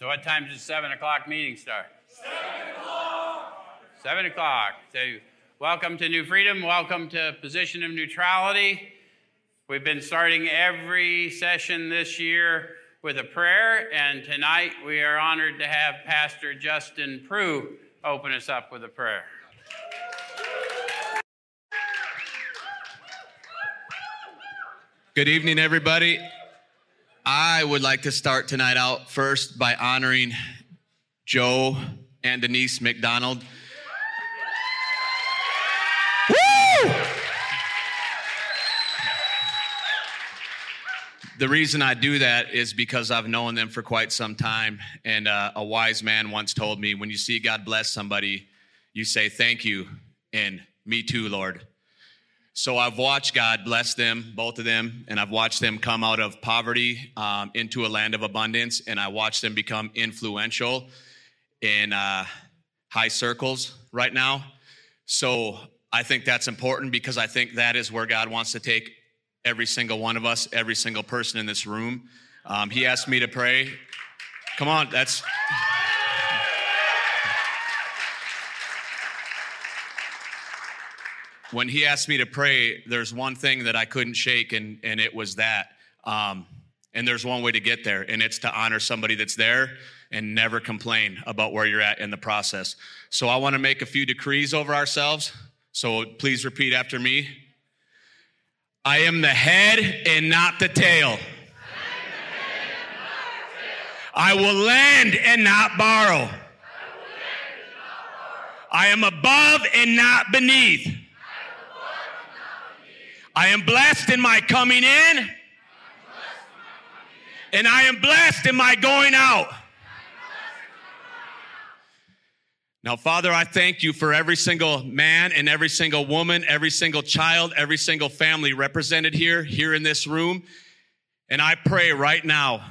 So what time does seven o'clock meeting start? Seven o'clock. Seven o'clock. So welcome to New Freedom. Welcome to Position of Neutrality. We've been starting every session this year with a prayer, and tonight we are honored to have Pastor Justin Prue open us up with a prayer. Good evening, everybody. I would like to start tonight out first by honoring Joe and Denise McDonald. Woo! The reason I do that is because I've known them for quite some time. And uh, a wise man once told me when you see God bless somebody, you say, Thank you, and me too, Lord. So I've watched God bless them, both of them, and I've watched them come out of poverty um, into a land of abundance, and I watched them become influential in uh, high circles right now. So I think that's important because I think that is where God wants to take every single one of us, every single person in this room. Um, he asked me to pray. Come on, that's. When he asked me to pray, there's one thing that I couldn't shake, and, and it was that. Um, and there's one way to get there, and it's to honor somebody that's there and never complain about where you're at in the process. So I want to make a few decrees over ourselves. So please repeat after me. I am the head and not the tail. I will lend and not borrow. I am above and not beneath. I am blessed in my coming in, and I am blessed in my going out. Now, Father, I thank you for every single man and every single woman, every single child, every single family represented here, here in this room. And I pray right now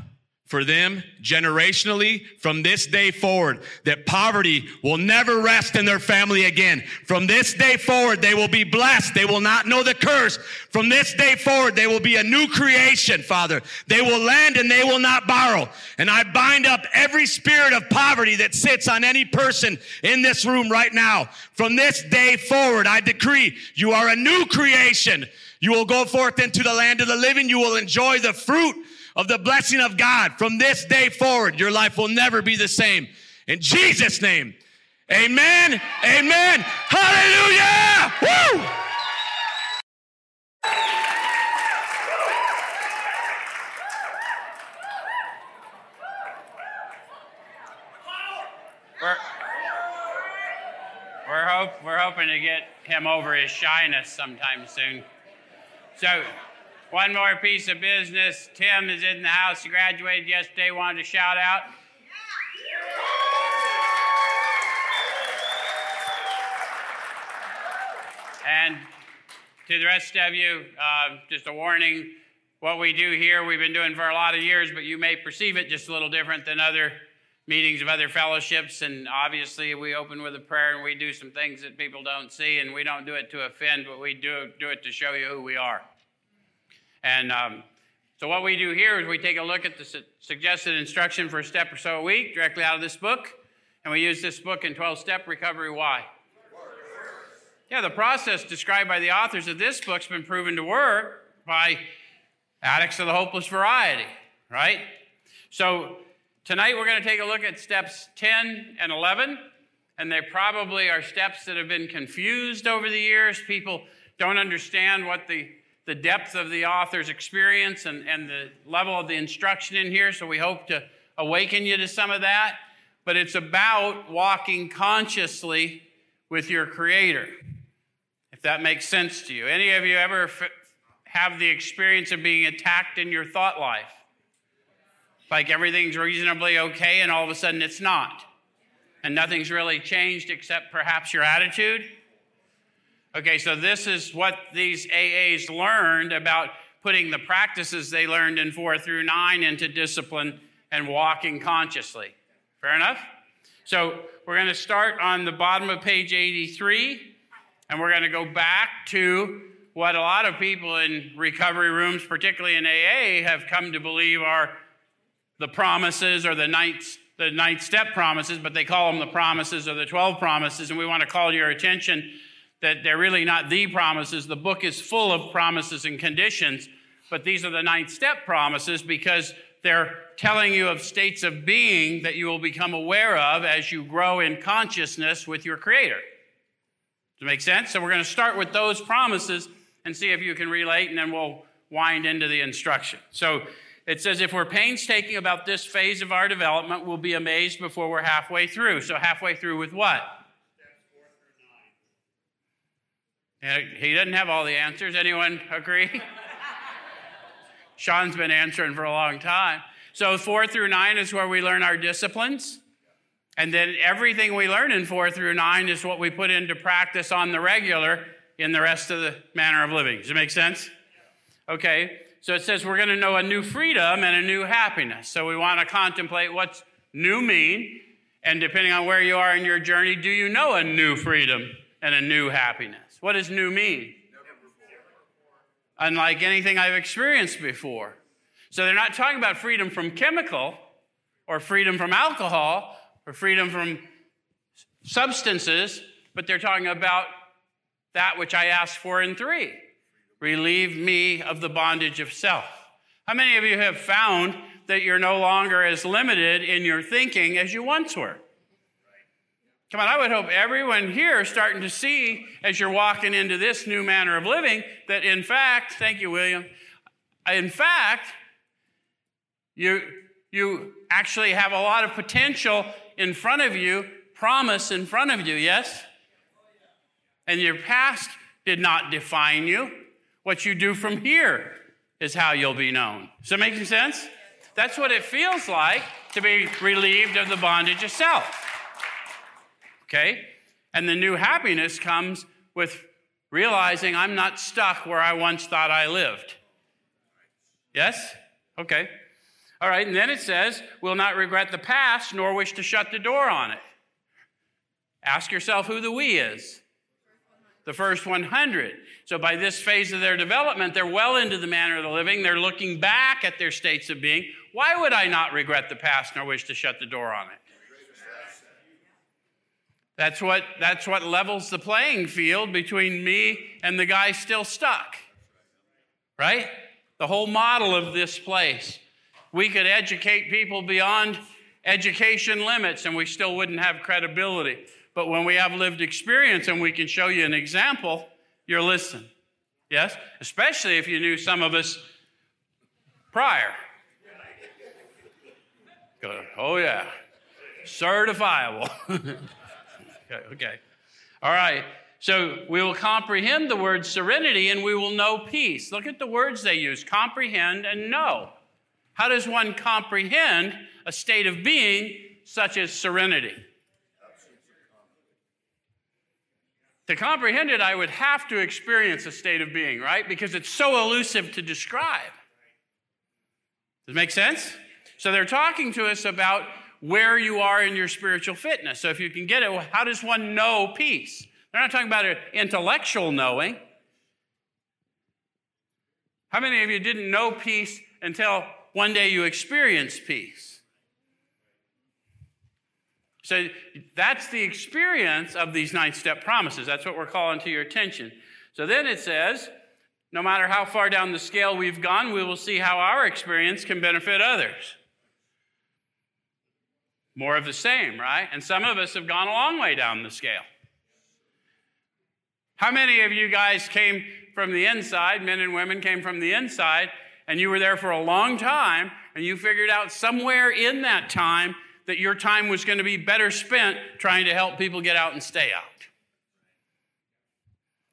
for them generationally from this day forward that poverty will never rest in their family again. From this day forward, they will be blessed. They will not know the curse. From this day forward, they will be a new creation, Father. They will lend and they will not borrow. And I bind up every spirit of poverty that sits on any person in this room right now. From this day forward, I decree you are a new creation. You will go forth into the land of the living. You will enjoy the fruit of the blessing of God from this day forward. Your life will never be the same. In Jesus' name, amen, amen, hallelujah, woo! We're, we're, hope, we're hoping to get him over his shyness sometime soon. So, one more piece of business. Tim is in the house. He graduated yesterday. Wanted to shout out. And to the rest of you, uh, just a warning what we do here, we've been doing for a lot of years, but you may perceive it just a little different than other meetings of other fellowships. And obviously, we open with a prayer and we do some things that people don't see, and we don't do it to offend, but we do, do it to show you who we are. And um, so, what we do here is we take a look at the su- suggested instruction for a step or so a week directly out of this book, and we use this book in 12 step recovery. Why? Yeah, the process described by the authors of this book's been proven to work by addicts of the hopeless variety, right? So, tonight we're going to take a look at steps 10 and 11, and they probably are steps that have been confused over the years. People don't understand what the the depth of the author's experience and, and the level of the instruction in here, so we hope to awaken you to some of that. But it's about walking consciously with your Creator, if that makes sense to you. Any of you ever f- have the experience of being attacked in your thought life? Like everything's reasonably okay, and all of a sudden it's not. And nothing's really changed except perhaps your attitude? Okay, so this is what these AAs learned about putting the practices they learned in four through nine into discipline and walking consciously. Fair enough? So we're going to start on the bottom of page 83, and we're going to go back to what a lot of people in recovery rooms, particularly in AA, have come to believe are the promises or the ninth, the ninth step promises, but they call them the promises or the 12 promises. And we want to call your attention that they're really not the promises. The book is full of promises and conditions, but these are the ninth step promises because they're telling you of states of being that you will become aware of as you grow in consciousness with your Creator. Does it make sense? So we're going to start with those promises and see if you can relate, and then we'll wind into the instruction. So it says, if we're painstaking about this phase of our development, we'll be amazed before we're halfway through. So, halfway through with what? He doesn't have all the answers. Anyone agree? Sean's been answering for a long time. So, four through nine is where we learn our disciplines. And then everything we learn in four through nine is what we put into practice on the regular in the rest of the manner of living. Does it make sense? Okay. So it says we're going to know a new freedom and a new happiness. So we want to contemplate what's new mean. And depending on where you are in your journey, do you know a new freedom and a new happiness? What does new mean? Unlike anything I've experienced before. So they're not talking about freedom from chemical or freedom from alcohol or freedom from substances, but they're talking about that which I asked for in three Relieve me of the bondage of self. How many of you have found that you're no longer as limited in your thinking as you once were? Come on, I would hope everyone here is starting to see as you're walking into this new manner of living that in fact, thank you, William, in fact, you, you actually have a lot of potential in front of you, promise in front of you, yes? And your past did not define you. What you do from here is how you'll be known. Does that make sense? That's what it feels like to be relieved of the bondage of self. Okay? And the new happiness comes with realizing I'm not stuck where I once thought I lived. Yes? Okay. All right, and then it says, will not regret the past nor wish to shut the door on it. Ask yourself who the we is the first 100. So, by this phase of their development, they're well into the manner of the living. They're looking back at their states of being. Why would I not regret the past nor wish to shut the door on it? That's what, that's what levels the playing field between me and the guy still stuck. Right? The whole model of this place. We could educate people beyond education limits and we still wouldn't have credibility. But when we have lived experience and we can show you an example, you're listening. Yes? Especially if you knew some of us prior. Oh, yeah. Certifiable. okay, okay. All right. So we will comprehend the word serenity and we will know peace. Look at the words they use comprehend and know. How does one comprehend a state of being such as serenity? To comprehend it, I would have to experience a state of being, right? Because it's so elusive to describe. Does it make sense? So they're talking to us about where you are in your spiritual fitness. So if you can get it, how does one know peace? They're not talking about intellectual knowing. How many of you didn't know peace until one day you experienced peace? So that's the experience of these nine step promises. That's what we're calling to your attention. So then it says, no matter how far down the scale we've gone, we will see how our experience can benefit others. More of the same, right? And some of us have gone a long way down the scale. How many of you guys came from the inside, men and women came from the inside, and you were there for a long time, and you figured out somewhere in that time that your time was going to be better spent trying to help people get out and stay out.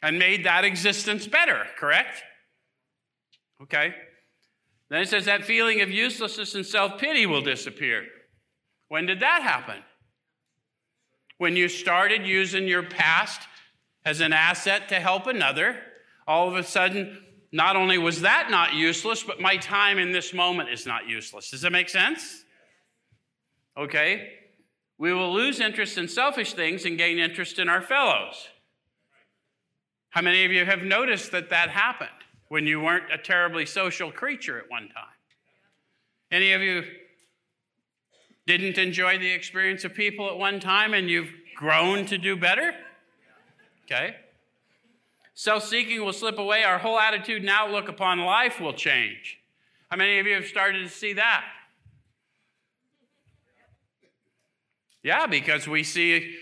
And made that existence better, correct? Okay. Then it says that feeling of uselessness and self pity will disappear. When did that happen? When you started using your past as an asset to help another, all of a sudden, not only was that not useless, but my time in this moment is not useless. Does that make sense? okay? We will lose interest in selfish things and gain interest in our fellows. How many of you have noticed that that happened when you weren't a terribly social creature at one time? Any of you didn't enjoy the experience of people at one time and you've grown to do better? Okay. Self seeking will slip away. Our whole attitude and outlook upon life will change. How many of you have started to see that? Yeah, because we see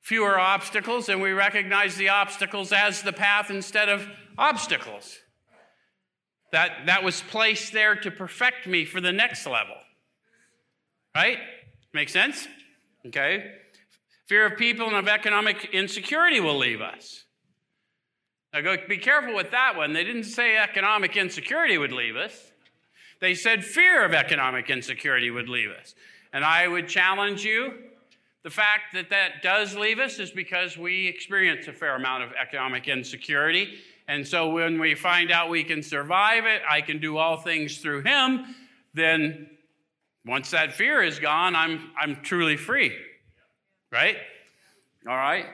fewer obstacles and we recognize the obstacles as the path instead of obstacles. That, that was placed there to perfect me for the next level. Right? Make sense? Okay. Fear of people and of economic insecurity will leave us. Now, go, be careful with that one. They didn't say economic insecurity would leave us, they said fear of economic insecurity would leave us. And I would challenge you the fact that that does leave us is because we experience a fair amount of economic insecurity. And so when we find out we can survive it, I can do all things through Him, then once that fear is gone, I'm, I'm truly free. Right? All right?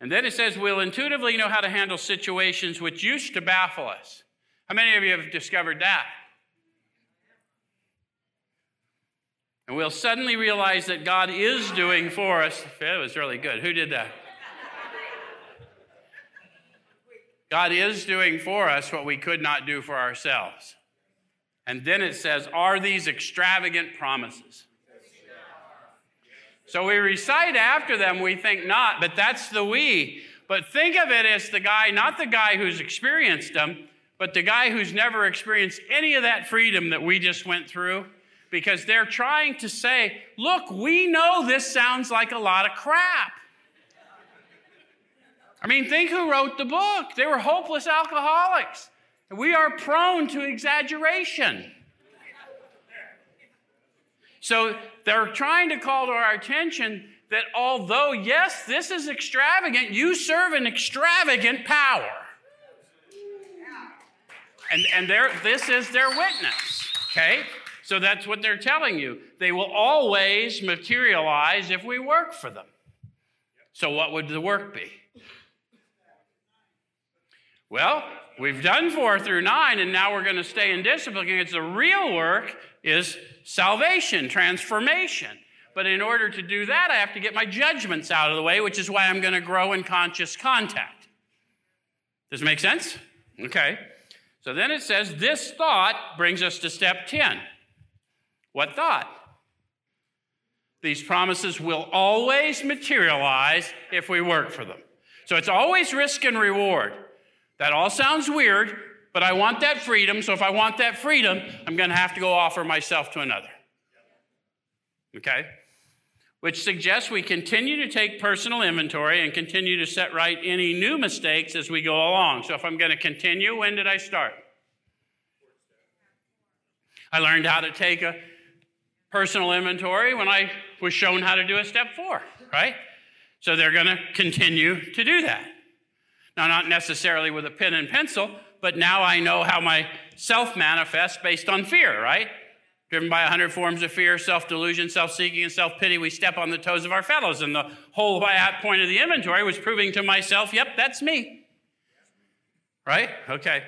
And then it says, we'll intuitively know how to handle situations which used to baffle us. How many of you have discovered that? And we'll suddenly realize that God is doing for us. That was really good. Who did that? God is doing for us what we could not do for ourselves. And then it says, Are these extravagant promises? So we recite after them, we think not, but that's the we. But think of it as the guy, not the guy who's experienced them, but the guy who's never experienced any of that freedom that we just went through. Because they're trying to say, look, we know this sounds like a lot of crap. I mean, think who wrote the book. They were hopeless alcoholics. We are prone to exaggeration. So they're trying to call to our attention that although, yes, this is extravagant, you serve an extravagant power. And, and this is their witness, okay? So that's what they're telling you. They will always materialize if we work for them. So, what would the work be? Well, we've done four through nine, and now we're going to stay in discipline. It's the real work is salvation, transformation. But in order to do that, I have to get my judgments out of the way, which is why I'm going to grow in conscious contact. Does it make sense? Okay. So then it says, this thought brings us to step 10. What thought? These promises will always materialize if we work for them. So it's always risk and reward. That all sounds weird, but I want that freedom. So if I want that freedom, I'm going to have to go offer myself to another. Okay? Which suggests we continue to take personal inventory and continue to set right any new mistakes as we go along. So if I'm going to continue, when did I start? I learned how to take a personal inventory when I was shown how to do a step four, right? So they're going to continue to do that. Now, not necessarily with a pen and pencil, but now I know how my self manifests based on fear, right? Driven by a hundred forms of fear, self delusion, self seeking, and self pity, we step on the toes of our fellows. And the whole point of the inventory was proving to myself, yep, that's me. Right? Okay.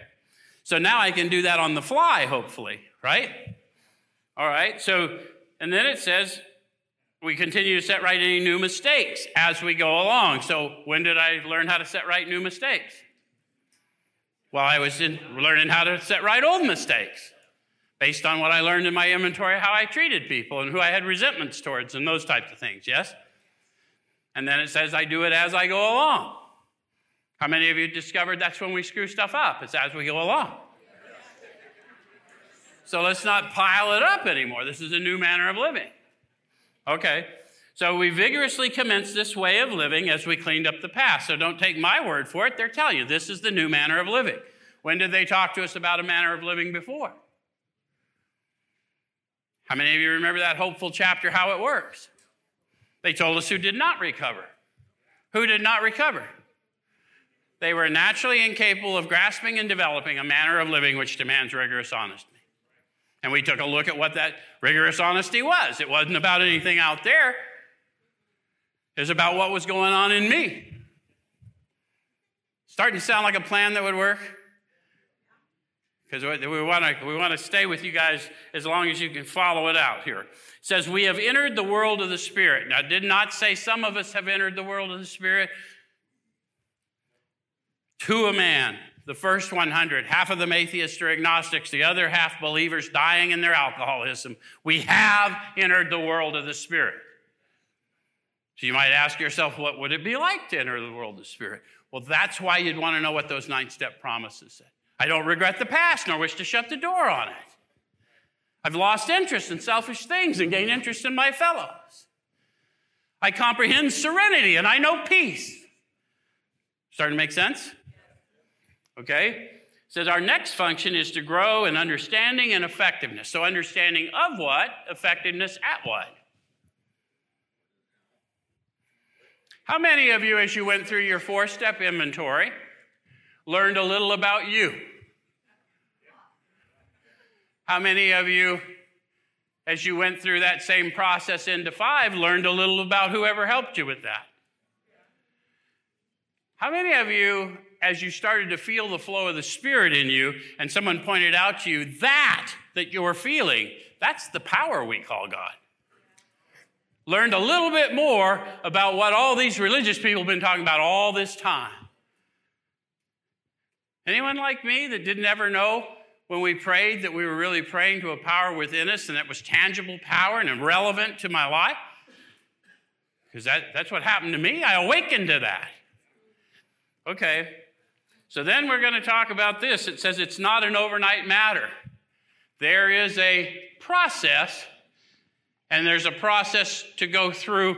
So now I can do that on the fly, hopefully, right? All right. So, and then it says, we continue to set right any new mistakes as we go along. So, when did I learn how to set right new mistakes? Well, I was in, learning how to set right old mistakes based on what I learned in my inventory, how I treated people and who I had resentments towards, and those types of things, yes? And then it says I do it as I go along. How many of you discovered that's when we screw stuff up? It's as we go along. So let's not pile it up anymore. This is a new manner of living. Okay. So we vigorously commenced this way of living as we cleaned up the past. So don't take my word for it. They're telling you this is the new manner of living. When did they talk to us about a manner of living before? How many of you remember that hopeful chapter, how it works? They told us who did not recover. Who did not recover? They were naturally incapable of grasping and developing a manner of living which demands rigorous honesty. And we took a look at what that rigorous honesty was. It wasn't about anything out there, it was about what was going on in me. Starting to sound like a plan that would work? because we want to we want to stay with you guys as long as you can follow it out here. It says we have entered the world of the spirit. Now, did not say some of us have entered the world of the spirit. To a man, the first 100, half of them atheists or agnostics, the other half believers dying in their alcoholism. We have entered the world of the spirit. So you might ask yourself, what would it be like to enter the world of the spirit? Well, that's why you'd want to know what those nine step promises say. I don't regret the past nor wish to shut the door on it. I've lost interest in selfish things and gained interest in my fellows. I comprehend serenity and I know peace. Starting to make sense? Okay? Says our next function is to grow in understanding and effectiveness. So, understanding of what, effectiveness at what? How many of you, as you went through your four step inventory, learned a little about you? How many of you, as you went through that same process into five, learned a little about whoever helped you with that? How many of you, as you started to feel the flow of the Spirit in you, and someone pointed out to you that that you're feeling, that's the power we call God? Learned a little bit more about what all these religious people have been talking about all this time. Anyone like me that didn't ever know when we prayed that we were really praying to a power within us and that was tangible power and relevant to my life? Because that, that's what happened to me. I awakened to that. Okay, so then we're going to talk about this. It says it's not an overnight matter. There is a process, and there's a process to go through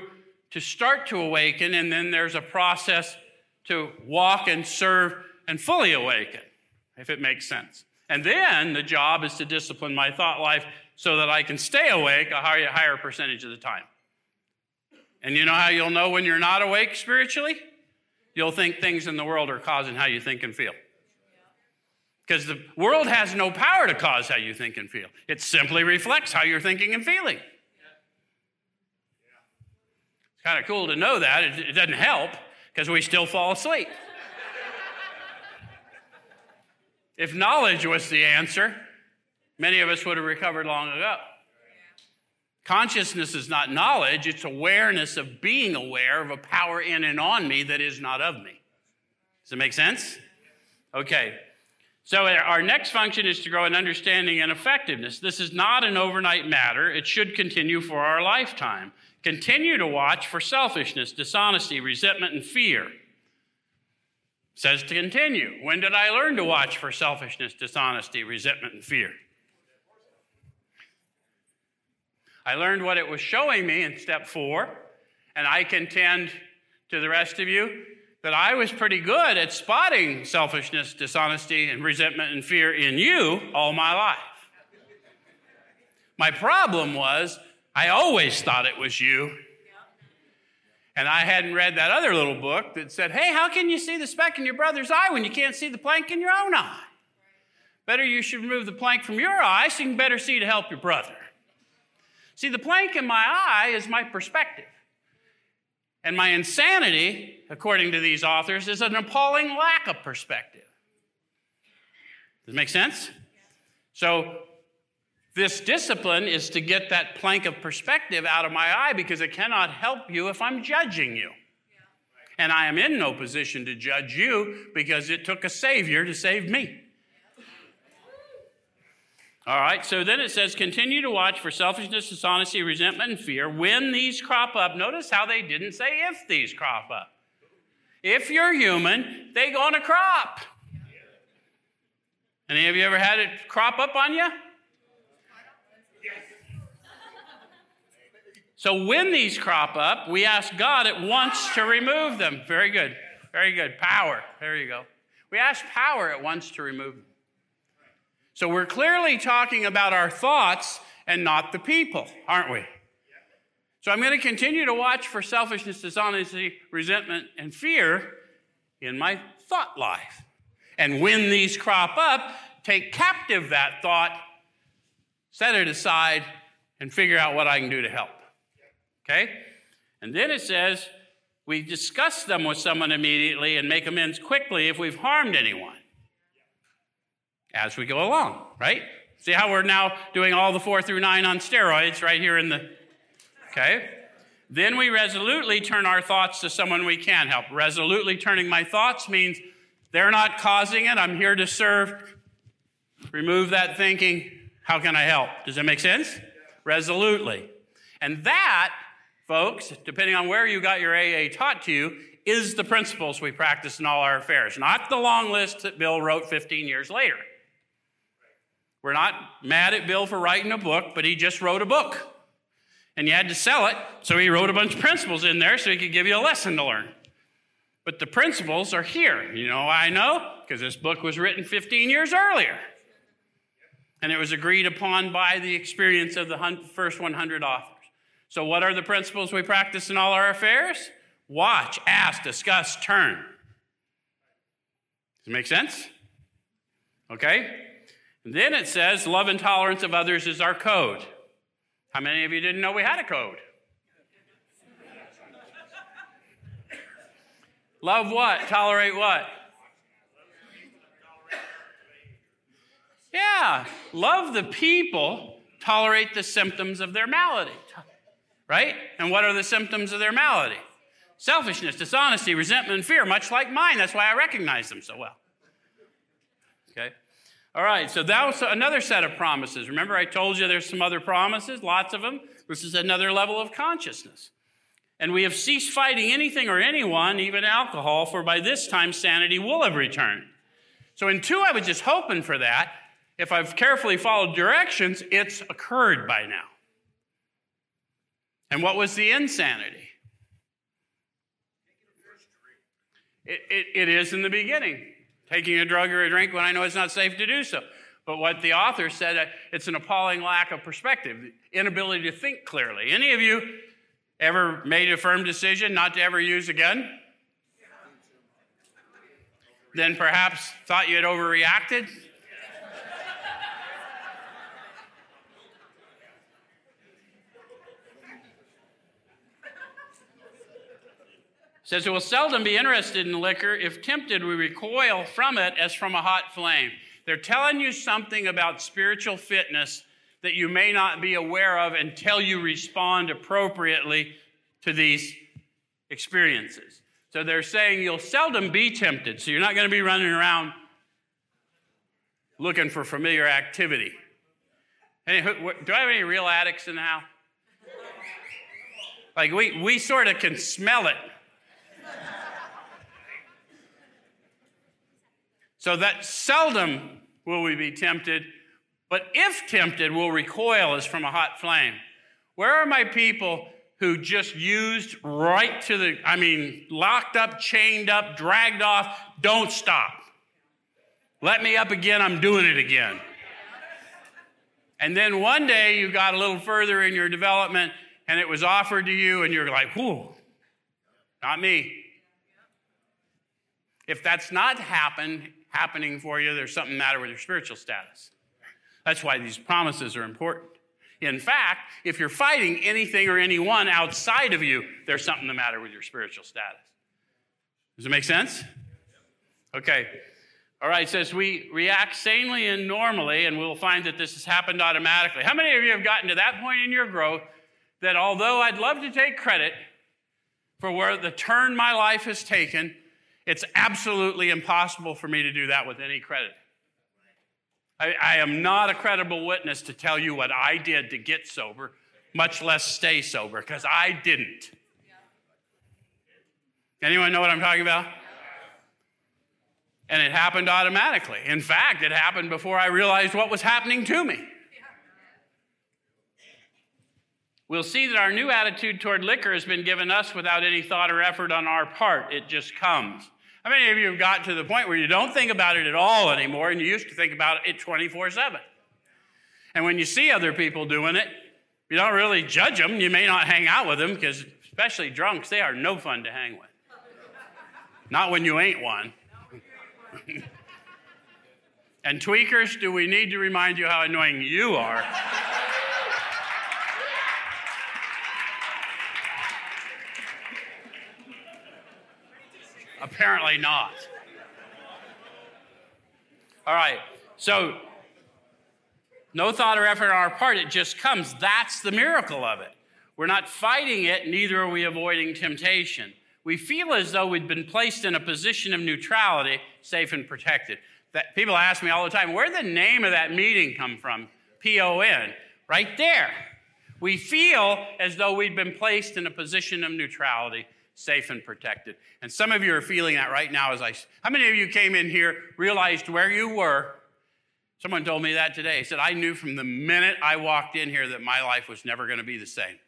to start to awaken, and then there's a process to walk and serve and fully awaken, if it makes sense. And then the job is to discipline my thought life so that I can stay awake a higher, percentage of the time. And you know how you'll know when you're not awake spiritually? You'll think things in the world are causing how you think and feel. Because the world has no power to cause how you think and feel, it simply reflects how you're thinking and feeling. It's kind of cool to know that. It, it doesn't help because we still fall asleep. If knowledge was the answer, many of us would have recovered long ago. Consciousness is not knowledge, it's awareness of being aware of a power in and on me that is not of me. Does it make sense? Okay. So, our next function is to grow in understanding and effectiveness. This is not an overnight matter, it should continue for our lifetime. Continue to watch for selfishness, dishonesty, resentment, and fear says to continue. When did I learn to watch for selfishness, dishonesty, resentment, and fear? I learned what it was showing me in step four, and I contend to the rest of you that I was pretty good at spotting selfishness, dishonesty, and resentment and fear in you all my life. My problem was I always thought it was you and I hadn't read that other little book that said, hey, how can you see the speck in your brother's eye when you can't see the plank in your own eye? Better you should remove the plank from your eye so you can better see to help your brother. See, the plank in my eye is my perspective. And my insanity, according to these authors, is an appalling lack of perspective. Does it make sense? So this discipline is to get that plank of perspective out of my eye because it cannot help you if I'm judging you. And I am in no position to judge you because it took a Savior to save me. All right, so then it says, continue to watch for selfishness, dishonesty, resentment, and fear when these crop up. Notice how they didn't say if these crop up. If you're human, they gonna crop. Any of you ever had it crop up on you? So when these crop up, we ask God at once to remove them. Very good. Very good. Power. There you go. We ask power at once to remove them. So we're clearly talking about our thoughts and not the people, aren't we? So I'm going to continue to watch for selfishness, dishonesty, resentment, and fear in my thought life. And when these crop up, take captive that thought, set it aside, and figure out what I can do to help. Okay? And then it says, we discuss them with someone immediately and make amends quickly if we've harmed anyone. As we go along, right? See how we're now doing all the four through nine on steroids right here in the, okay? Then we resolutely turn our thoughts to someone we can help. Resolutely turning my thoughts means they're not causing it. I'm here to serve. Remove that thinking. How can I help? Does that make sense? Resolutely. And that, folks, depending on where you got your AA taught to you, is the principles we practice in all our affairs, not the long list that Bill wrote 15 years later. We're not mad at Bill for writing a book, but he just wrote a book. And you had to sell it, so he wrote a bunch of principles in there so he could give you a lesson to learn. But the principles are here. You know I know? Because this book was written 15 years earlier. And it was agreed upon by the experience of the first 100 authors. So, what are the principles we practice in all our affairs? Watch, ask, discuss, turn. Does it make sense? Okay? Then it says, love and tolerance of others is our code. How many of you didn't know we had a code? love what? Tolerate what? Yeah, love the people, tolerate the symptoms of their malady. Right? And what are the symptoms of their malady? Selfishness, dishonesty, resentment, and fear, much like mine. That's why I recognize them so well. Okay? All right, so that was another set of promises. Remember, I told you there's some other promises, lots of them. This is another level of consciousness. And we have ceased fighting anything or anyone, even alcohol, for by this time sanity will have returned. So in two, I was just hoping for that. If I've carefully followed directions, it's occurred by now. And what was the insanity? It, it, it is in the beginning taking a drug or a drink when I know it's not safe to do so. But what the author said, uh, it's an appalling lack of perspective, inability to think clearly. Any of you ever made a firm decision not to ever use again? Then perhaps thought you had overreacted? Says it will seldom be interested in liquor. If tempted, we recoil from it as from a hot flame. They're telling you something about spiritual fitness that you may not be aware of until you respond appropriately to these experiences. So they're saying you'll seldom be tempted. So you're not going to be running around looking for familiar activity. Do I have any real addicts in the house? Like we, we sort of can smell it So that seldom will we be tempted, but if tempted, we'll recoil as from a hot flame. Where are my people who just used right to the, I mean, locked up, chained up, dragged off, don't stop. Let me up again, I'm doing it again. And then one day you got a little further in your development and it was offered to you and you're like, whoo, not me. If that's not happened, happening for you, there's something matter with your spiritual status. That's why these promises are important. In fact, if you're fighting anything or anyone outside of you, there's something the matter with your spiritual status. Does it make sense? Okay. All right, says we react sanely and normally, and we'll find that this has happened automatically. How many of you have gotten to that point in your growth that although I'd love to take credit for where the turn my life has taken, it's absolutely impossible for me to do that with any credit. I, I, am not a credible witness to tell you what I did to get sober, much less stay sober, because I didn't. Anyone know what I'm talking about? And it happened automatically. In fact, it happened before I realized what was happening to me. We'll see that our new attitude toward liquor has been given us without any thought or effort on our part. It just comes. How many of you have got to the point where you don't think about it at all anymore and you used to think about it 24 7? And when you see other people doing it, you don't really judge them. You may not hang out with them because, especially drunks, they are no fun to hang with. Not when you ain't one. and tweakers, do we need to remind you how annoying you are? Apparently not. All right. So, no thought or effort on our part, it just comes. That's the miracle of it. We're not fighting it, neither are we avoiding temptation. We feel as though we'd been placed in a position of neutrality, safe and protected. That people ask me all the time, where the name of that meeting come from? P O N. Right there. We feel as though we'd been placed in a position of neutrality, safe and protected. And some of you are feeling that right now as I how many of you came in here, realized where you were? Someone told me that today. He said, I knew from the minute I walked in here that my life was never going to be the same.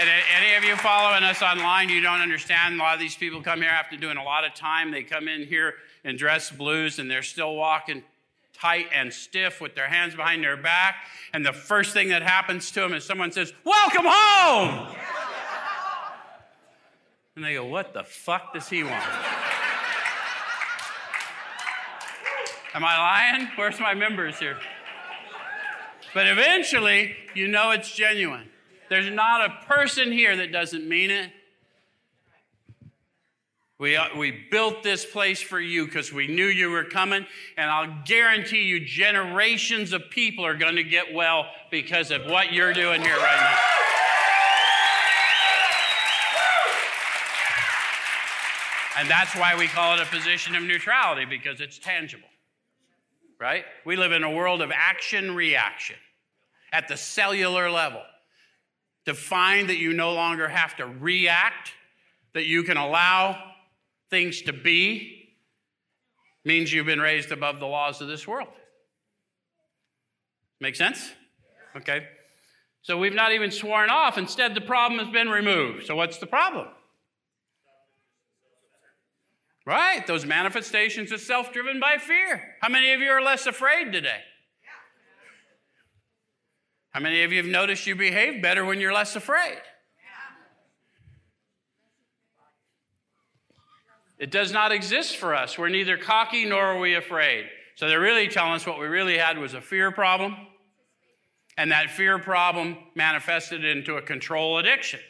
And any of you following us online, you don't understand. A lot of these people come here after doing a lot of time. They come in here in dress blues and they're still walking tight and stiff with their hands behind their back. And the first thing that happens to them is someone says, Welcome home! And they go, What the fuck does he want? Am I lying? Where's my members here? But eventually, you know it's genuine. There's not a person here that doesn't mean it. We, uh, we built this place for you because we knew you were coming, and I'll guarantee you generations of people are going to get well because of what you're doing here right now. And that's why we call it a position of neutrality because it's tangible. Right? We live in a world of action reaction at the cellular level to find that you no longer have to react, that you can allow things to be, means you've been raised above the laws of this world. Make sense? Okay. So we've not even sworn off. Instead, the problem has been removed. So what's the problem? Right, those manifestations are self driven by fear. How many of you are less afraid today? How many of you have noticed you behave better when you're less afraid? It does not exist for us. We're neither cocky nor are we afraid. So they're really telling us what we really had was a fear problem, and that fear problem manifested into a control addiction.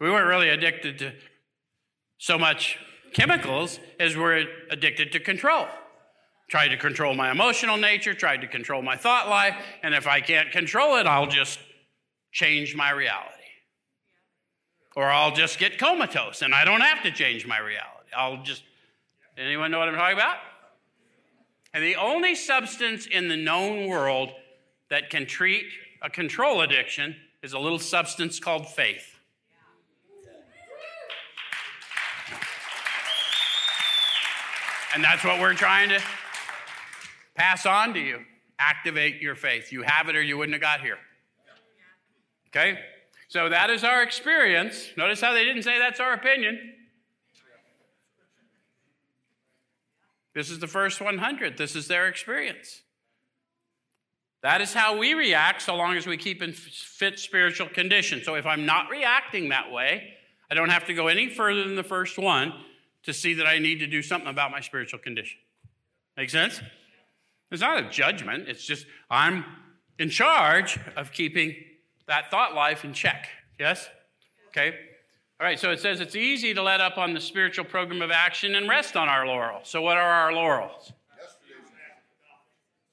We weren't really addicted to so much chemicals as we're addicted to control tried to control my emotional nature, tried to control my thought life, and if I can't control it, I'll just change my reality. Or I'll just get comatose and I don't have to change my reality. I'll just, anyone know what I'm talking about? And the only substance in the known world that can treat a control addiction is a little substance called faith. And that's what we're trying to pass on to you. Activate your faith. You have it or you wouldn't have got here. Okay? So that is our experience. Notice how they didn't say that's our opinion. This is the first 100. This is their experience. That is how we react so long as we keep in fit spiritual condition. So if I'm not reacting that way, I don't have to go any further than the first one to see that I need to do something about my spiritual condition. Make sense? It's not a judgment, it's just I'm in charge of keeping that thought life in check. Yes? Okay? All right, so it says it's easy to let up on the spiritual program of action and rest on our laurels. So, what are our laurels?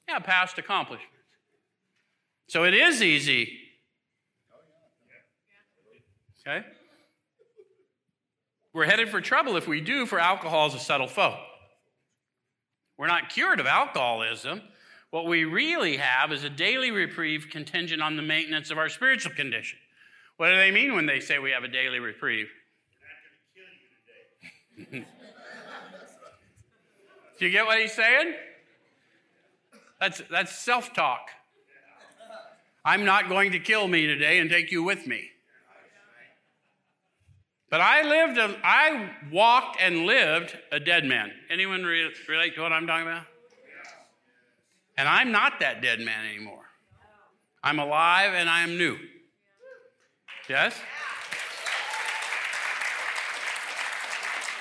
Yeah, past accomplishments. So, it is easy. Okay? We're headed for trouble if we do, for alcohol is a subtle foe. We're not cured of alcoholism. What we really have is a daily reprieve contingent on the maintenance of our spiritual condition. What do they mean when they say we have a daily reprieve? do you get what he's saying? That's, that's self talk. I'm not going to kill me today and take you with me. But I lived, a, I walked and lived a dead man. Anyone re- relate to what I'm talking about? And I'm not that dead man anymore. I'm alive and I am new. Yes?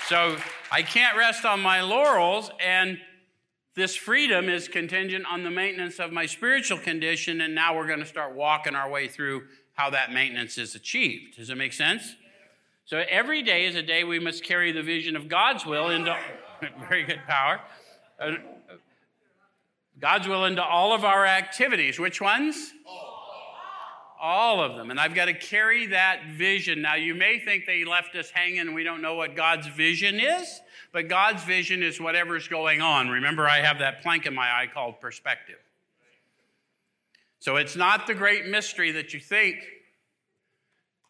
So I can't rest on my laurels, and this freedom is contingent on the maintenance of my spiritual condition, and now we're going to start walking our way through how that maintenance is achieved. Does it make sense? So every day is a day we must carry the vision of God's will into very good power. Uh, God's will into all of our activities. Which ones? All of them. And I've got to carry that vision. Now, you may think they left us hanging we don't know what God's vision is, but God's vision is whatever's going on. Remember, I have that plank in my eye called perspective. So it's not the great mystery that you think.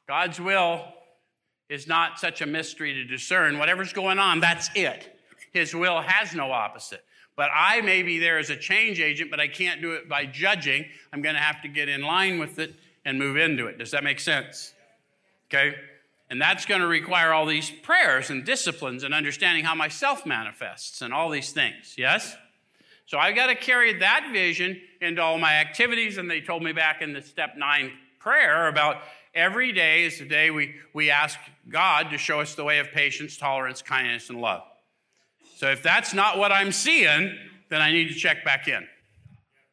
God's will is not such a mystery to discern. Whatever's going on, that's it. His will has no opposite. But I may be there as a change agent, but I can't do it by judging. I'm going to have to get in line with it and move into it. Does that make sense? Okay? And that's going to require all these prayers and disciplines and understanding how myself manifests and all these things. Yes? So I've got to carry that vision into all my activities. And they told me back in the step nine prayer about every day is the day we, we ask God to show us the way of patience, tolerance, kindness, and love. So if that's not what I'm seeing, then I need to check back in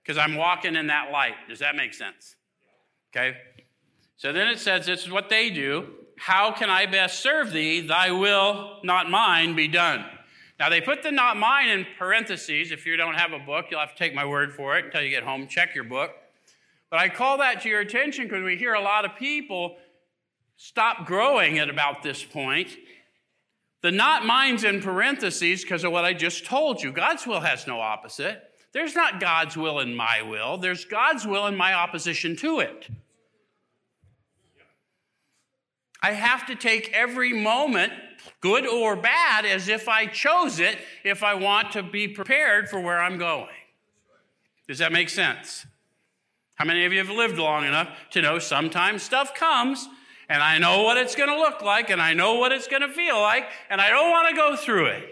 because I'm walking in that light. Does that make sense? Okay. So then it says, This is what they do. How can I best serve thee? Thy will, not mine, be done. Now they put the not mine in parentheses. If you don't have a book, you'll have to take my word for it until you get home. Check your book. But I call that to your attention because we hear a lot of people stop growing at about this point the not mine's in parentheses because of what I just told you. God's will has no opposite. There's not God's will and my will, there's God's will and my opposition to it. I have to take every moment, good or bad, as if I chose it, if I want to be prepared for where I'm going. Does that make sense? How many of you have lived long enough to know sometimes stuff comes and I know what it's going to look like, and I know what it's going to feel like, and I don't want to go through it.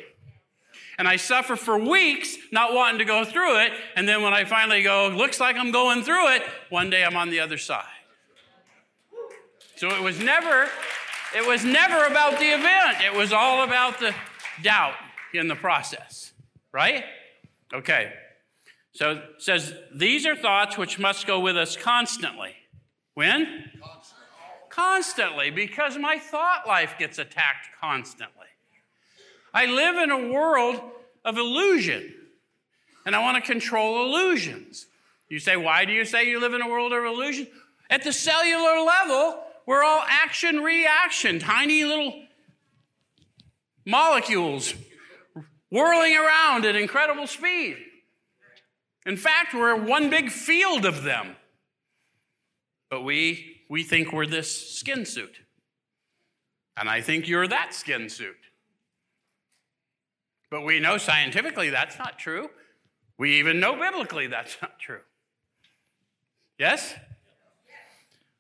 And I suffer for weeks not wanting to go through it, and then when I finally go, looks like I'm going through it, one day I'm on the other side. So it was never, it was never about the event. It was all about the doubt in the process, right? Okay. So it says, these are thoughts which must go with us constantly. When? constantly because my thought life gets attacked constantly. I live in a world of illusion, and I want to control illusions. You say, why do you say you live in a world of illusion? At the cellular level, we're all action reaction, tiny little molecules whirling around at incredible speed. In fact, we're one big field of them. But we we think we're this skin suit. And I think you're that skin suit. But we know scientifically that's not true. We even know biblically that's not true. Yes?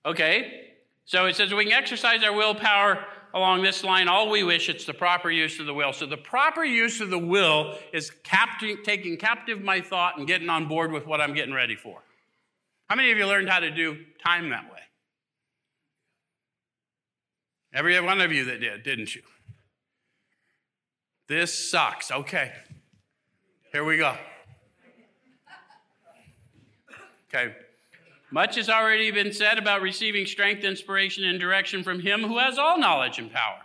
Okay, so it says we can exercise our willpower along this line all we wish. It's the proper use of the will. So the proper use of the will is taking captive my thought and getting on board with what I'm getting ready for. How many of you learned how to do time that way? Every one of you that did, didn't you? This sucks. Okay. Here we go. Okay. Much has already been said about receiving strength, inspiration, and direction from Him who has all knowledge and power.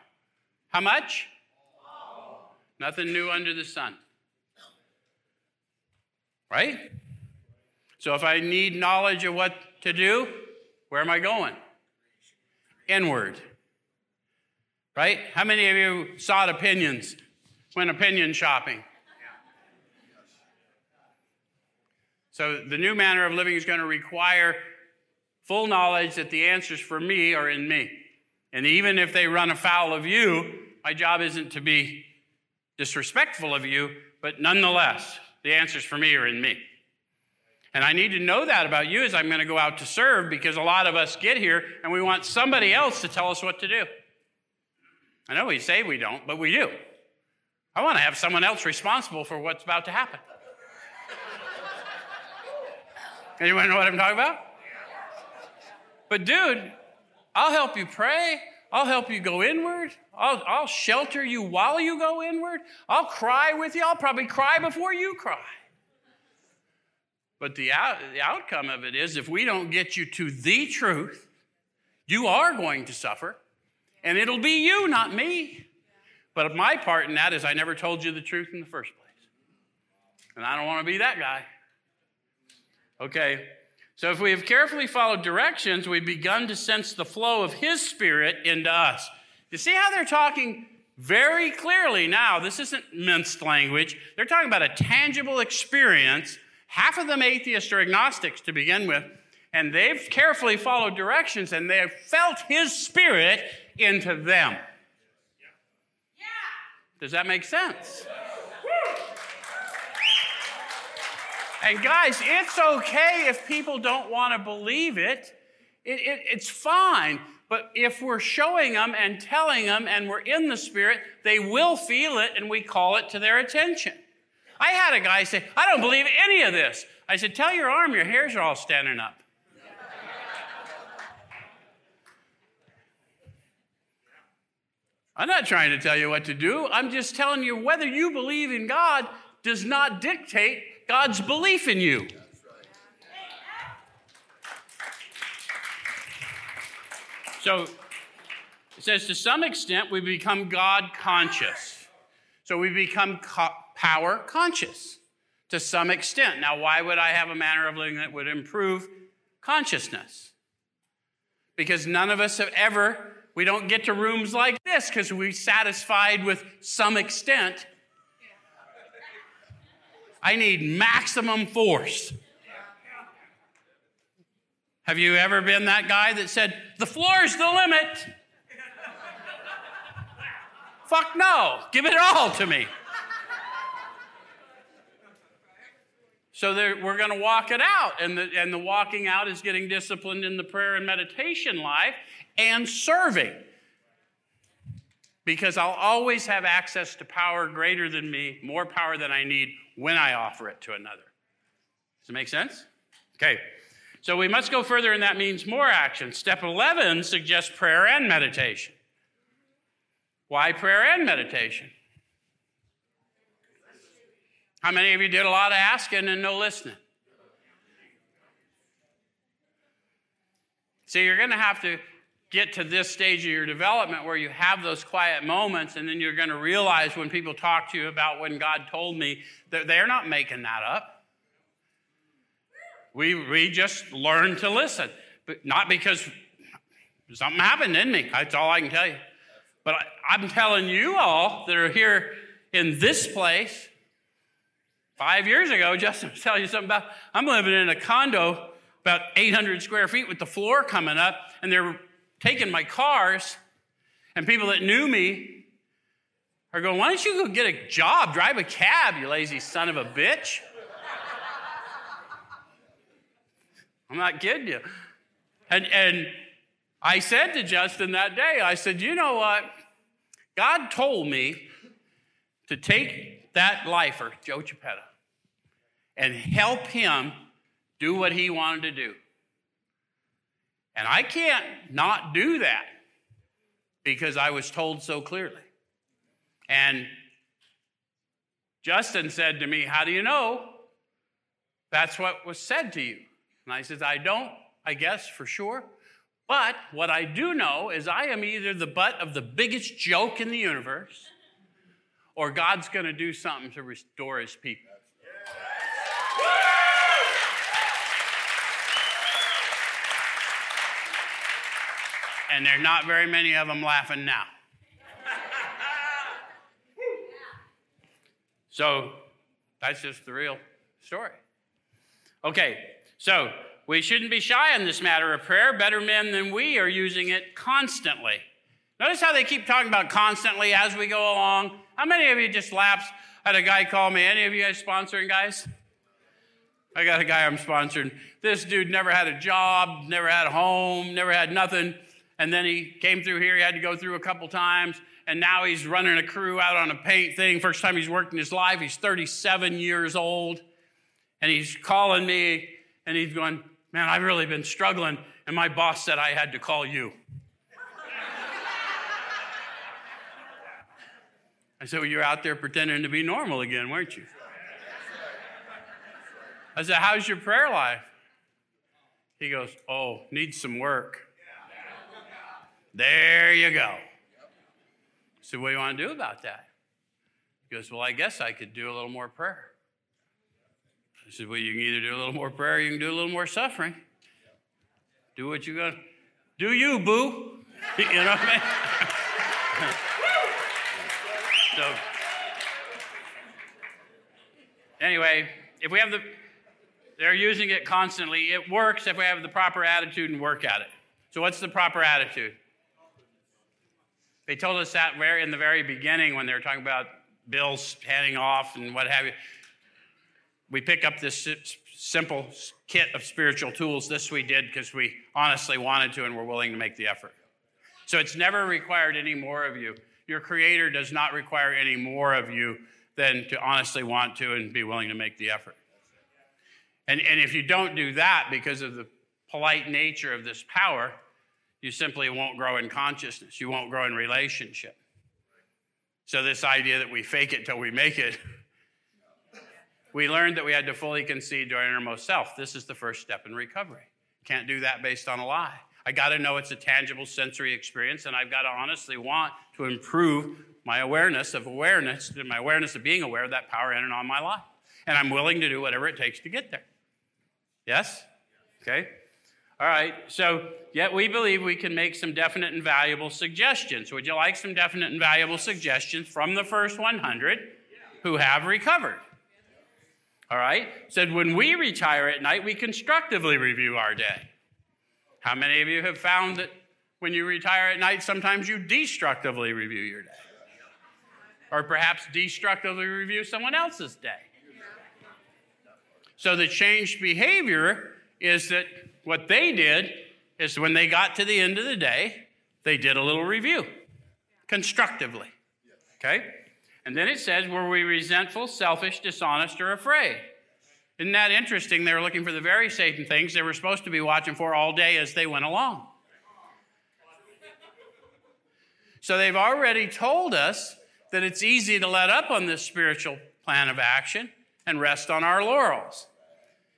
How much? All. Nothing new under the sun. Right? So if I need knowledge of what to do, where am I going? Inward. Right? How many of you sought opinions, went opinion shopping? So the new manner of living is going to require full knowledge that the answers for me are in me. And even if they run afoul of you, my job isn't to be disrespectful of you, but nonetheless, the answers for me are in me. And I need to know that about you as I'm going to go out to serve because a lot of us get here and we want somebody else to tell us what to do. I know we say we don't, but we do. I want to have someone else responsible for what's about to happen. Anyone know what I'm talking about? But, dude, I'll help you pray. I'll help you go inward. I'll, I'll shelter you while you go inward. I'll cry with you. I'll probably cry before you cry. But the, out, the outcome of it is if we don't get you to the truth, you are going to suffer And it'll be you, not me. But my part in that is I never told you the truth in the first place. And I don't want to be that guy. Okay, so if we have carefully followed directions, we've begun to sense the flow of His Spirit into us. You see how they're talking very clearly now? This isn't minced language. They're talking about a tangible experience. Half of them atheists or agnostics to begin with, and they've carefully followed directions and they have felt His Spirit into them. Does that make sense? And guys, it's okay if people don't want to believe it. It, it. It's fine. But if we're showing them and telling them and we're in the Spirit, they will feel it and we call it to their attention. I had a guy say, I don't believe any of this. I said, Tell your arm, your hairs are all standing up. I'm not trying to tell you what to do. I'm just telling you whether you believe in God does not dictate God's belief in you. So it says, to some extent, we become God conscious. So we become co- power conscious to some extent. Now, why would I have a manner of living that would improve consciousness? Because none of us have ever, we don't get to rooms like this because we're satisfied with some extent I need maximum force. Have you ever been that guy that said, the floor's the limit? Fuck no, give it all to me. So we're going to walk it out, and the, and the walking out is getting disciplined in the prayer and meditation life and serving. Because I'll always have access to power greater than me, more power than I need when I offer it to another. Does it make sense? Okay. So we must go further, and that means more action. Step 11 suggests prayer and meditation. Why prayer and meditation? How many of you did a lot of asking and no listening? See, you're going to have to get to this stage of your development where you have those quiet moments, and then you're going to realize when people talk to you about when God told me that they're not making that up. We, we just learn to listen, but not because something happened in me. That's all I can tell you. But I, I'm telling you all that are here in this place. Five years ago, Justin was telling you something about I'm living in a condo about 800 square feet with the floor coming up, and they're taking my cars, and people that knew me are going, Why don't you go get a job? Drive a cab, you lazy son of a bitch. I'm not kidding you. And, and I said to Justin that day, I said, You know what? God told me to take that lifer, Joe Chapetta, and help him do what he wanted to do. And I can't not do that because I was told so clearly. And Justin said to me, How do you know? That's what was said to you. And I said, I don't, I guess, for sure. But what I do know is I am either the butt of the biggest joke in the universe or God's going to do something to restore his people. And there are not very many of them laughing now. So that's just the real story. Okay, so we shouldn't be shy in this matter of prayer. Better men than we are using it constantly. Notice how they keep talking about constantly as we go along. How many of you just lapsed? I had a guy call me. Any of you guys sponsoring guys? I got a guy I'm sponsoring. This dude never had a job, never had a home, never had nothing and then he came through here. He had to go through a couple times, and now he's running a crew out on a paint thing. First time he's worked in his life. He's 37 years old, and he's calling me, and he's going, "Man, I've really been struggling." And my boss said I had to call you. I said, Well, you're out there pretending to be normal again, weren't you? I said, How's your prayer life? He goes, Oh, needs some work. There you go. said, What do you want to do about that? He goes, Well, I guess I could do a little more prayer. I said, Well, you can either do a little more prayer or you can do a little more suffering. Do what you got. Do you, boo? you know what I mean? so, anyway, if we have the, they're using it constantly. It works if we have the proper attitude and work at it. So, what's the proper attitude? They told us that very in the very beginning when they were talking about bills handing off and what have you. We pick up this simple kit of spiritual tools. This we did because we honestly wanted to and were willing to make the effort. So it's never required any more of you. Your Creator does not require any more of you than to honestly want to and be willing to make the effort. And, and if you don't do that because of the polite nature of this power, you simply won't grow in consciousness. You won't grow in relationship. So, this idea that we fake it till we make it, we learned that we had to fully concede to our innermost self. This is the first step in recovery. Can't do that based on a lie. I got to know it's a tangible sensory experience, and I've got to honestly want to improve my awareness of awareness, my awareness of being aware of that power in and on my life. And I'm willing to do whatever it takes to get there. Yes? Okay. All right, so yet we believe we can make some definite and valuable suggestions. Would you like some definite and valuable suggestions from the first 100 who have recovered? All right, said when we retire at night, we constructively review our day. How many of you have found that when you retire at night, sometimes you destructively review your day? Or perhaps destructively review someone else's day? So the changed behavior is that what they did is when they got to the end of the day, they did a little review constructively. Okay? And then it says, were we resentful, selfish, dishonest, or afraid? Isn't that interesting? They were looking for the very same things they were supposed to be watching for all day as they went along. So they've already told us that it's easy to let up on this spiritual plan of action and rest on our laurels.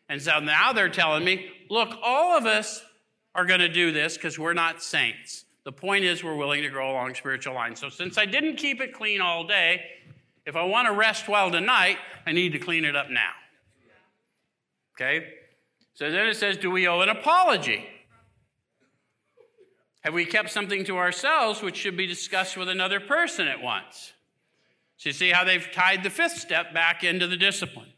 And so now they're telling me, look, all of us are going to do this because we're not saints. The point is, we're willing to grow along spiritual lines. So since I didn't keep it clean all day, if I want to rest well tonight, I need to clean it up now. Okay? So then it says, do we owe an apology? Have we kept something to ourselves which should be discussed with another person at once? So you see how they've tied the fifth step back into the discipline.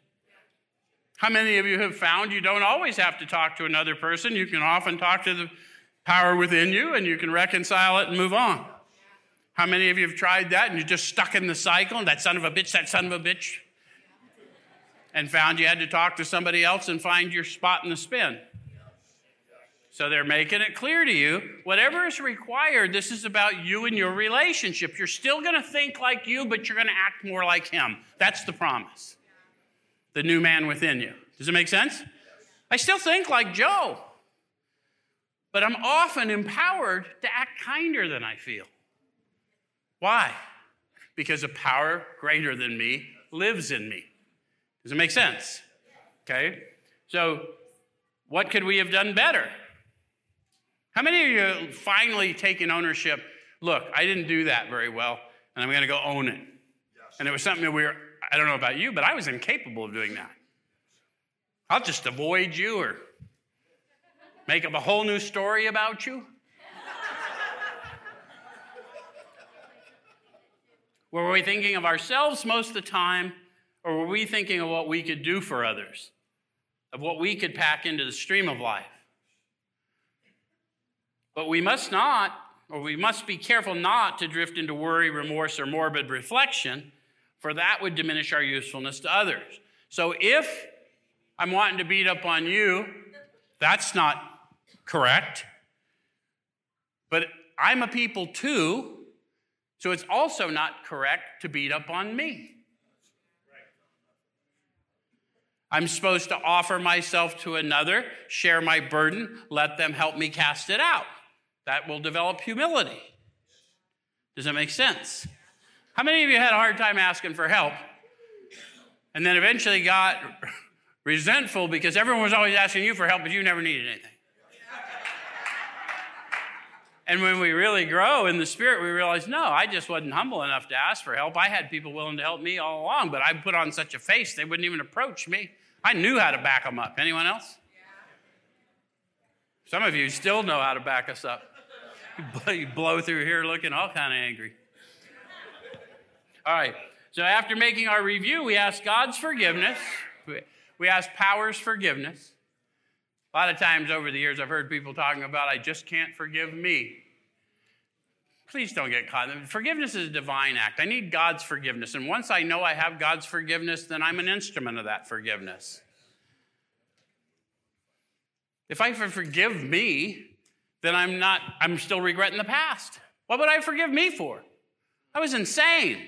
How many of you have found you don't always have to talk to another person? You can often talk to the power within you and you can reconcile it and move on. How many of you have tried that and you're just stuck in the cycle? That son of a bitch, that son of a bitch. And found you had to talk to somebody else and find your spot in the spin. So they're making it clear to you whatever is required, this is about you and your relationship. You're still going to think like you, but you're going to act more like him. That's the promise the new man within you. Does it make sense? I still think like Joe, but I'm often empowered to act kinder than I feel. Why? Because a power greater than me lives in me. Does it make sense? Okay? So, what could we have done better? How many of you finally taking ownership? Look, I didn't do that very well, and I'm going to go own it. And it was something that we were I don't know about you, but I was incapable of doing that. I'll just avoid you or make up a whole new story about you. were we thinking of ourselves most of the time, or were we thinking of what we could do for others, of what we could pack into the stream of life? But we must not, or we must be careful not to drift into worry, remorse, or morbid reflection for that would diminish our usefulness to others. So if I'm wanting to beat up on you, that's not correct. But I'm a people too, so it's also not correct to beat up on me. I'm supposed to offer myself to another, share my burden, let them help me cast it out. That will develop humility. Does that make sense? How many of you had a hard time asking for help? And then eventually got resentful because everyone was always asking you for help, but you never needed anything. And when we really grow in the spirit, we realize, no, I just wasn't humble enough to ask for help. I had people willing to help me all along, but I put on such a face they wouldn't even approach me. I knew how to back them up. Anyone else? Some of you still know how to back us up. You blow through here looking all kind of angry. All right. So after making our review, we ask God's forgiveness. We ask power's forgiveness. A lot of times over the years, I've heard people talking about, I just can't forgive me. Please don't get caught. Forgiveness is a divine act. I need God's forgiveness. And once I know I have God's forgiveness, then I'm an instrument of that forgiveness. If I forgive me, then I'm not, I'm still regretting the past. What would I forgive me for? I was insane.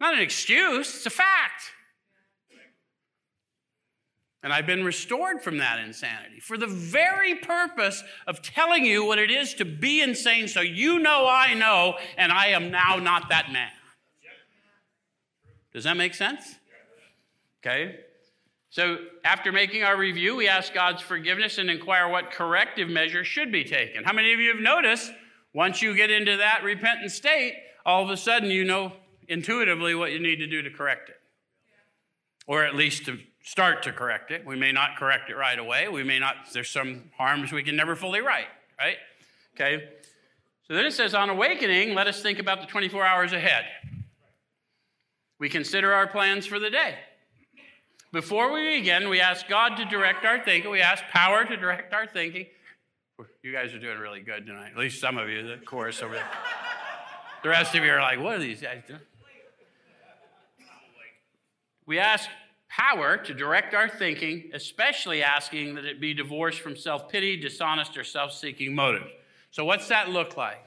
Not an excuse, it's a fact. And I've been restored from that insanity for the very purpose of telling you what it is to be insane so you know I know and I am now not that man. Does that make sense? Okay. So, after making our review, we ask God's forgiveness and inquire what corrective measure should be taken. How many of you have noticed once you get into that repentant state, all of a sudden you know intuitively what you need to do to correct it? Or at least to start to correct it. We may not correct it right away. We may not, there's some harms we can never fully right, right? Okay. So then it says, on awakening, let us think about the 24 hours ahead. We consider our plans for the day. Before we begin, we ask God to direct our thinking. We ask power to direct our thinking. You guys are doing really good tonight. At least some of you, the chorus over there. The rest of you are like, what are these guys doing? We ask power to direct our thinking, especially asking that it be divorced from self pity, dishonest, or self seeking motives. So, what's that look like?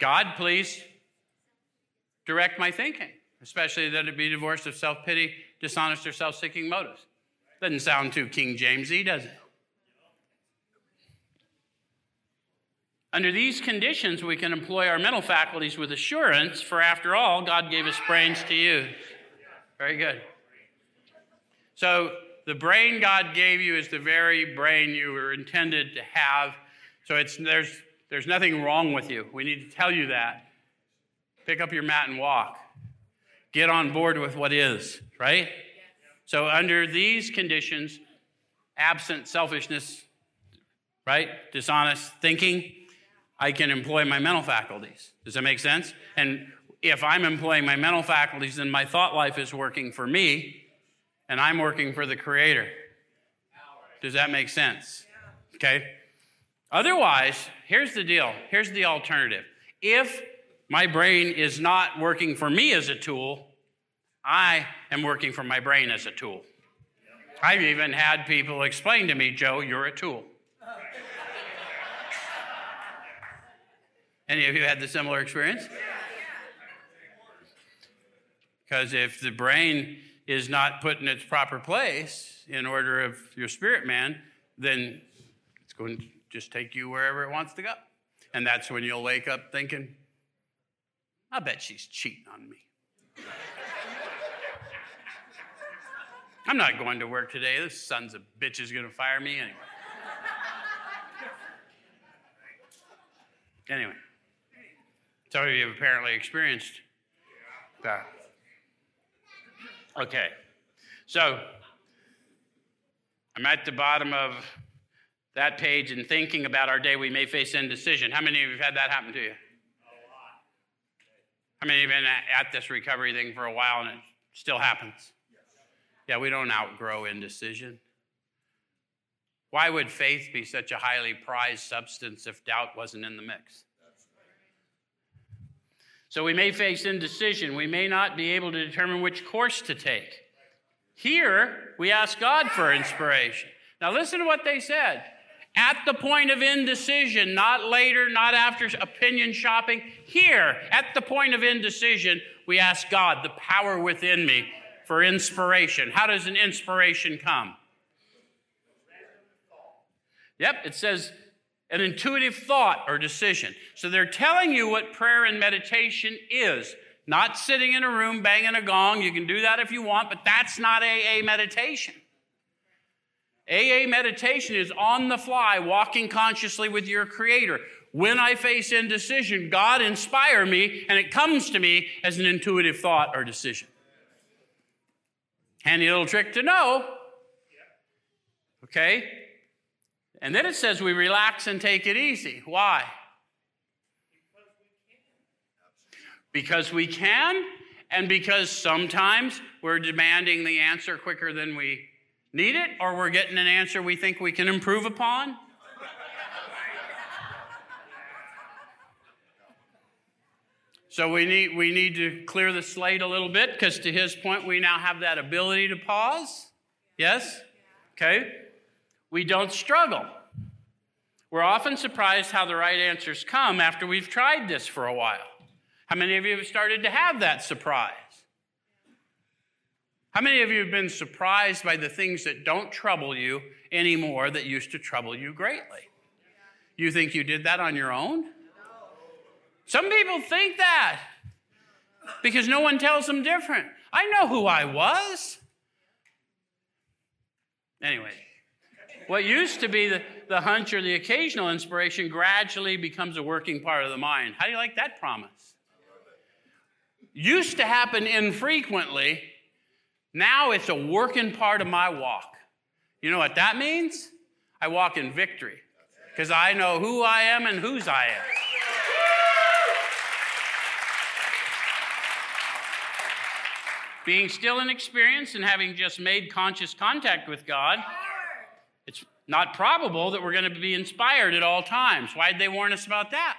God, please direct my thinking, especially that it be divorced of self pity, dishonest, or self seeking motives. Doesn't sound too King Jamesy, does it? Under these conditions, we can employ our mental faculties with assurance, for after all, God gave us brains to use. Very good. So, the brain God gave you is the very brain you were intended to have. So, it's, there's, there's nothing wrong with you. We need to tell you that. Pick up your mat and walk. Get on board with what is, right? So, under these conditions, absent selfishness, right? Dishonest thinking, I can employ my mental faculties. Does that make sense? And if I'm employing my mental faculties, then my thought life is working for me and I'm working for the Creator. Does that make sense? Okay? Otherwise, here's the deal here's the alternative. If my brain is not working for me as a tool, I am working for my brain as a tool. I've even had people explain to me, Joe, you're a tool. Any of you had the similar experience? Because if the brain is not put in its proper place in order of your spirit man, then it's going to just take you wherever it wants to go. And that's when you'll wake up thinking, I bet she's cheating on me. I'm not going to work today. This son's a bitch is going to fire me anyway. Anyway. Some of you have apparently experienced that. Okay, so I'm at the bottom of that page and thinking about our day we may face indecision. How many of you have had that happen to you? How many of you have been at this recovery thing for a while and it still happens? Yeah, we don't outgrow indecision. Why would faith be such a highly prized substance if doubt wasn't in the mix? So we may face indecision. We may not be able to determine which course to take. Here, we ask God for inspiration. Now, listen to what they said. At the point of indecision, not later, not after opinion shopping, here, at the point of indecision, we ask God, the power within me, for inspiration. How does an inspiration come? Yep, it says an intuitive thought or decision. So they're telling you what prayer and meditation is. Not sitting in a room banging a gong. You can do that if you want, but that's not AA meditation. AA meditation is on the fly, walking consciously with your Creator. When I face indecision, God inspire me, and it comes to me as an intuitive thought or decision. Handy little trick to know. Okay? And then it says we relax and take it easy. Why? Because we can, and because sometimes we're demanding the answer quicker than we need it, or we're getting an answer we think we can improve upon. So we need, we need to clear the slate a little bit because, to his point, we now have that ability to pause. Yes? Okay? We don't struggle. We're often surprised how the right answers come after we've tried this for a while. How many of you have started to have that surprise? How many of you have been surprised by the things that don't trouble you anymore that used to trouble you greatly? You think you did that on your own? Some people think that because no one tells them different. I know who I was. Anyway, what used to be the, the hunch or the occasional inspiration gradually becomes a working part of the mind. How do you like that promise? Used to happen infrequently, now it's a working part of my walk. You know what that means? I walk in victory because I know who I am and whose I am. Being still in experience and having just made conscious contact with God, it's not probable that we're going to be inspired at all times. Why'd they warn us about that?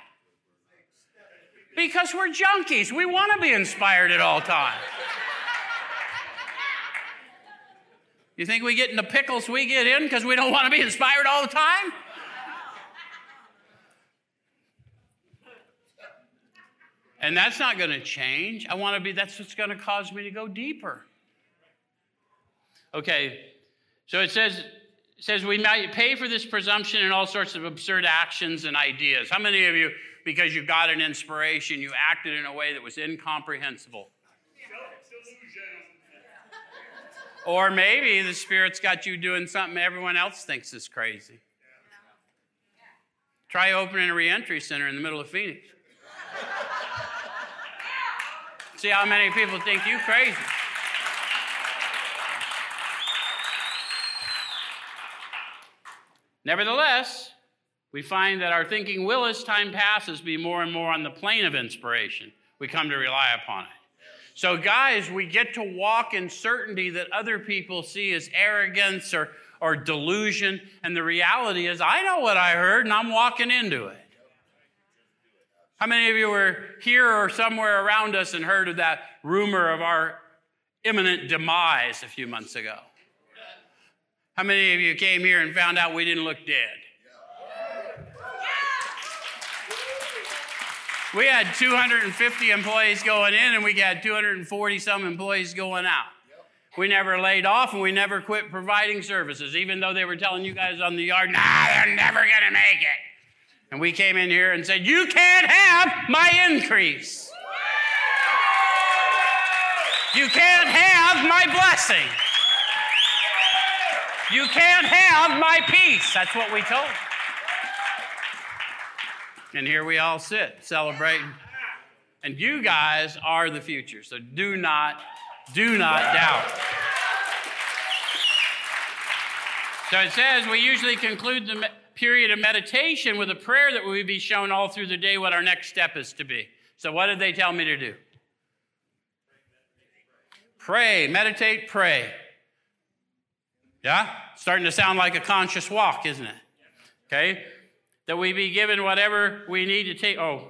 Because we're junkies. We want to be inspired at all times. You think we get in the pickles we get in because we don't want to be inspired all the time? And that's not going to change. I want to be, that's what's going to cause me to go deeper. Okay, so it says, says we might pay for this presumption in all sorts of absurd actions and ideas. How many of you, because you got an inspiration, you acted in a way that was incomprehensible? Or maybe the Spirit's got you doing something everyone else thinks is crazy. Try opening a reentry center in the middle of Phoenix. See how many people think you crazy. Nevertheless, we find that our thinking will, as time passes, be more and more on the plane of inspiration. We come to rely upon it. So, guys, we get to walk in certainty that other people see as arrogance or, or delusion. And the reality is, I know what I heard and I'm walking into it. How many of you were here or somewhere around us and heard of that rumor of our imminent demise a few months ago? How many of you came here and found out we didn't look dead? We had 250 employees going in and we got 240 some employees going out. We never laid off and we never quit providing services, even though they were telling you guys on the yard, nah, they're never going to make it. And we came in here and said, You can't have my increase. You can't have my blessing. You can't have my peace. That's what we told. And here we all sit celebrating. And you guys are the future. So do not, do not doubt. So it says we usually conclude the period of meditation with a prayer that will be shown all through the day what our next step is to be. So, what did they tell me to do? Pray, meditate, pray. Yeah? Starting to sound like a conscious walk, isn't it? Okay? That we be given whatever we need to take, oh,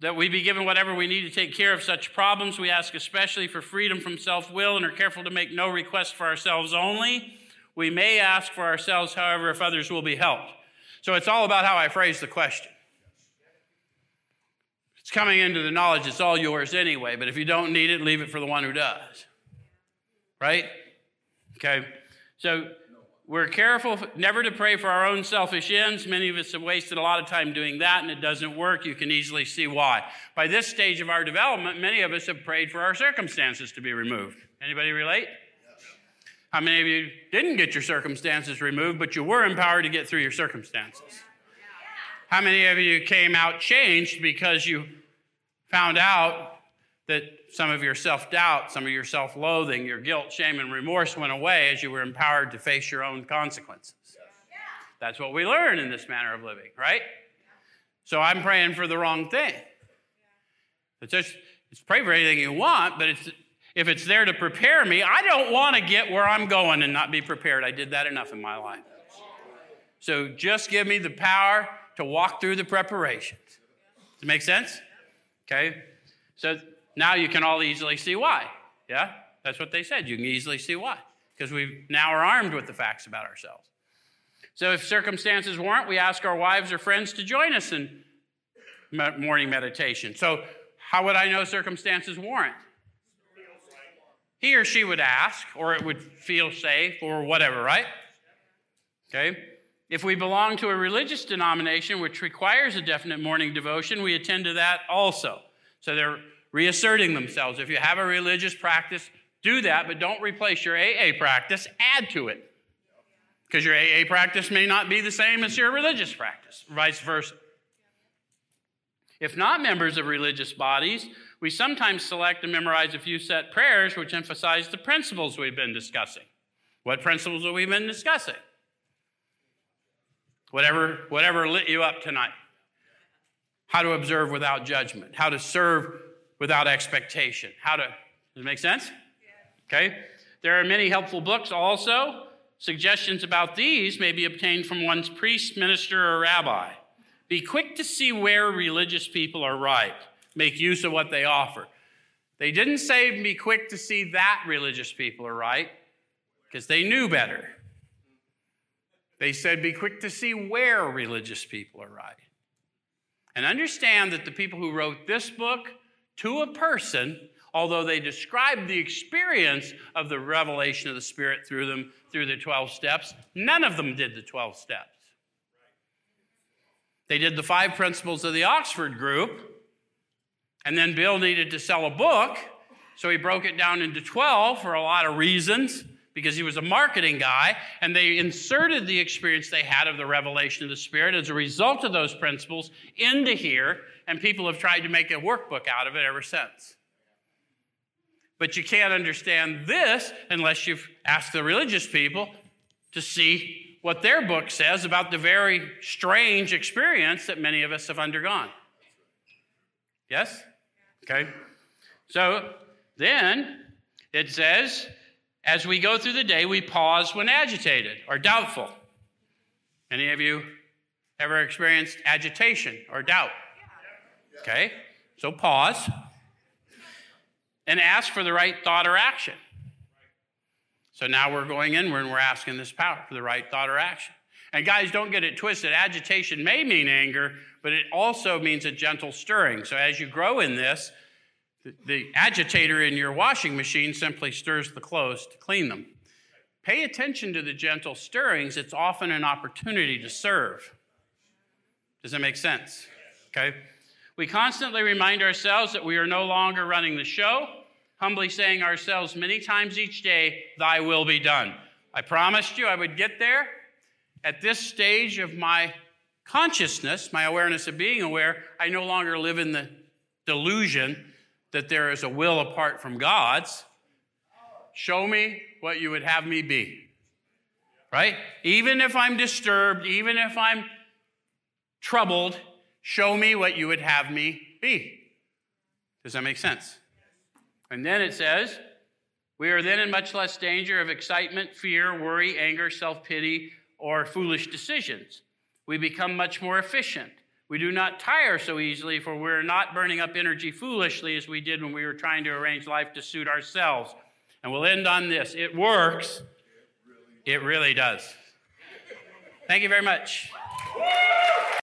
that we be given whatever we need to take care of such problems. We ask especially for freedom from self will and are careful to make no request for ourselves only we may ask for ourselves, however, if others will be helped. So it's all about how I phrase the question. It's coming into the knowledge it's all yours anyway, but if you don't need it, leave it for the one who does. Right? Okay. So we're careful never to pray for our own selfish ends. Many of us have wasted a lot of time doing that, and it doesn't work. You can easily see why. By this stage of our development, many of us have prayed for our circumstances to be removed. Anybody relate? How many of you didn't get your circumstances removed, but you were empowered to get through your circumstances? How many of you came out changed because you found out that some of your self doubt, some of your self loathing, your guilt, shame, and remorse went away as you were empowered to face your own consequences? That's what we learn in this manner of living, right? So I'm praying for the wrong thing. It's just, it's pray for anything you want, but it's if it's there to prepare me, I don't want to get where I'm going and not be prepared. I did that enough in my life. So just give me the power to walk through the preparations. Does it make sense? Okay. So now you can all easily see why. Yeah? That's what they said. You can easily see why. Because we now are armed with the facts about ourselves. So if circumstances warrant, we ask our wives or friends to join us in morning meditation. So how would I know circumstances warrant? he or she would ask, or it would feel safe, or whatever, right? Okay? If we belong to a religious denomination which requires a definite morning devotion, we attend to that also. So they're reasserting themselves. If you have a religious practice, do that, but don't replace your AA practice, add to it. Because your AA practice may not be the same as your religious practice, vice versa. If not members of religious bodies, we sometimes select and memorize a few set prayers which emphasize the principles we've been discussing. What principles have we been discussing? Whatever, whatever lit you up tonight. How to observe without judgment, how to serve without expectation. How to, does it make sense? Okay. There are many helpful books also. Suggestions about these may be obtained from one's priest, minister, or rabbi. Be quick to see where religious people are right make use of what they offer. They didn't say be quick to see that religious people are right, because they knew better. They said be quick to see where religious people are right. And understand that the people who wrote this book to a person, although they described the experience of the revelation of the Spirit through them, through the 12 steps, none of them did the 12 steps. They did the five principles of the Oxford group, and then Bill needed to sell a book, so he broke it down into 12 for a lot of reasons because he was a marketing guy, and they inserted the experience they had of the revelation of the Spirit as a result of those principles into here, and people have tried to make a workbook out of it ever since. But you can't understand this unless you've asked the religious people to see what their book says about the very strange experience that many of us have undergone. Yes? Okay? So then it says, as we go through the day, we pause when agitated or doubtful. Any of you ever experienced agitation or doubt? Okay? So pause and ask for the right thought or action. So now we're going inward and we're asking this power for the right thought or action. And guys, don't get it twisted. Agitation may mean anger, but it also means a gentle stirring. So as you grow in this, the, the agitator in your washing machine simply stirs the clothes to clean them. Pay attention to the gentle stirrings. It's often an opportunity to serve. Does that make sense? Okay. We constantly remind ourselves that we are no longer running the show, humbly saying ourselves many times each day, Thy will be done. I promised you I would get there. At this stage of my consciousness, my awareness of being aware, I no longer live in the delusion that there is a will apart from God's. Show me what you would have me be. Right? Even if I'm disturbed, even if I'm troubled, show me what you would have me be. Does that make sense? And then it says, we are then in much less danger of excitement, fear, worry, anger, self pity, or foolish decisions we become much more efficient. We do not tire so easily, for we're not burning up energy foolishly as we did when we were trying to arrange life to suit ourselves. And we'll end on this it works. It really does. Thank you very much.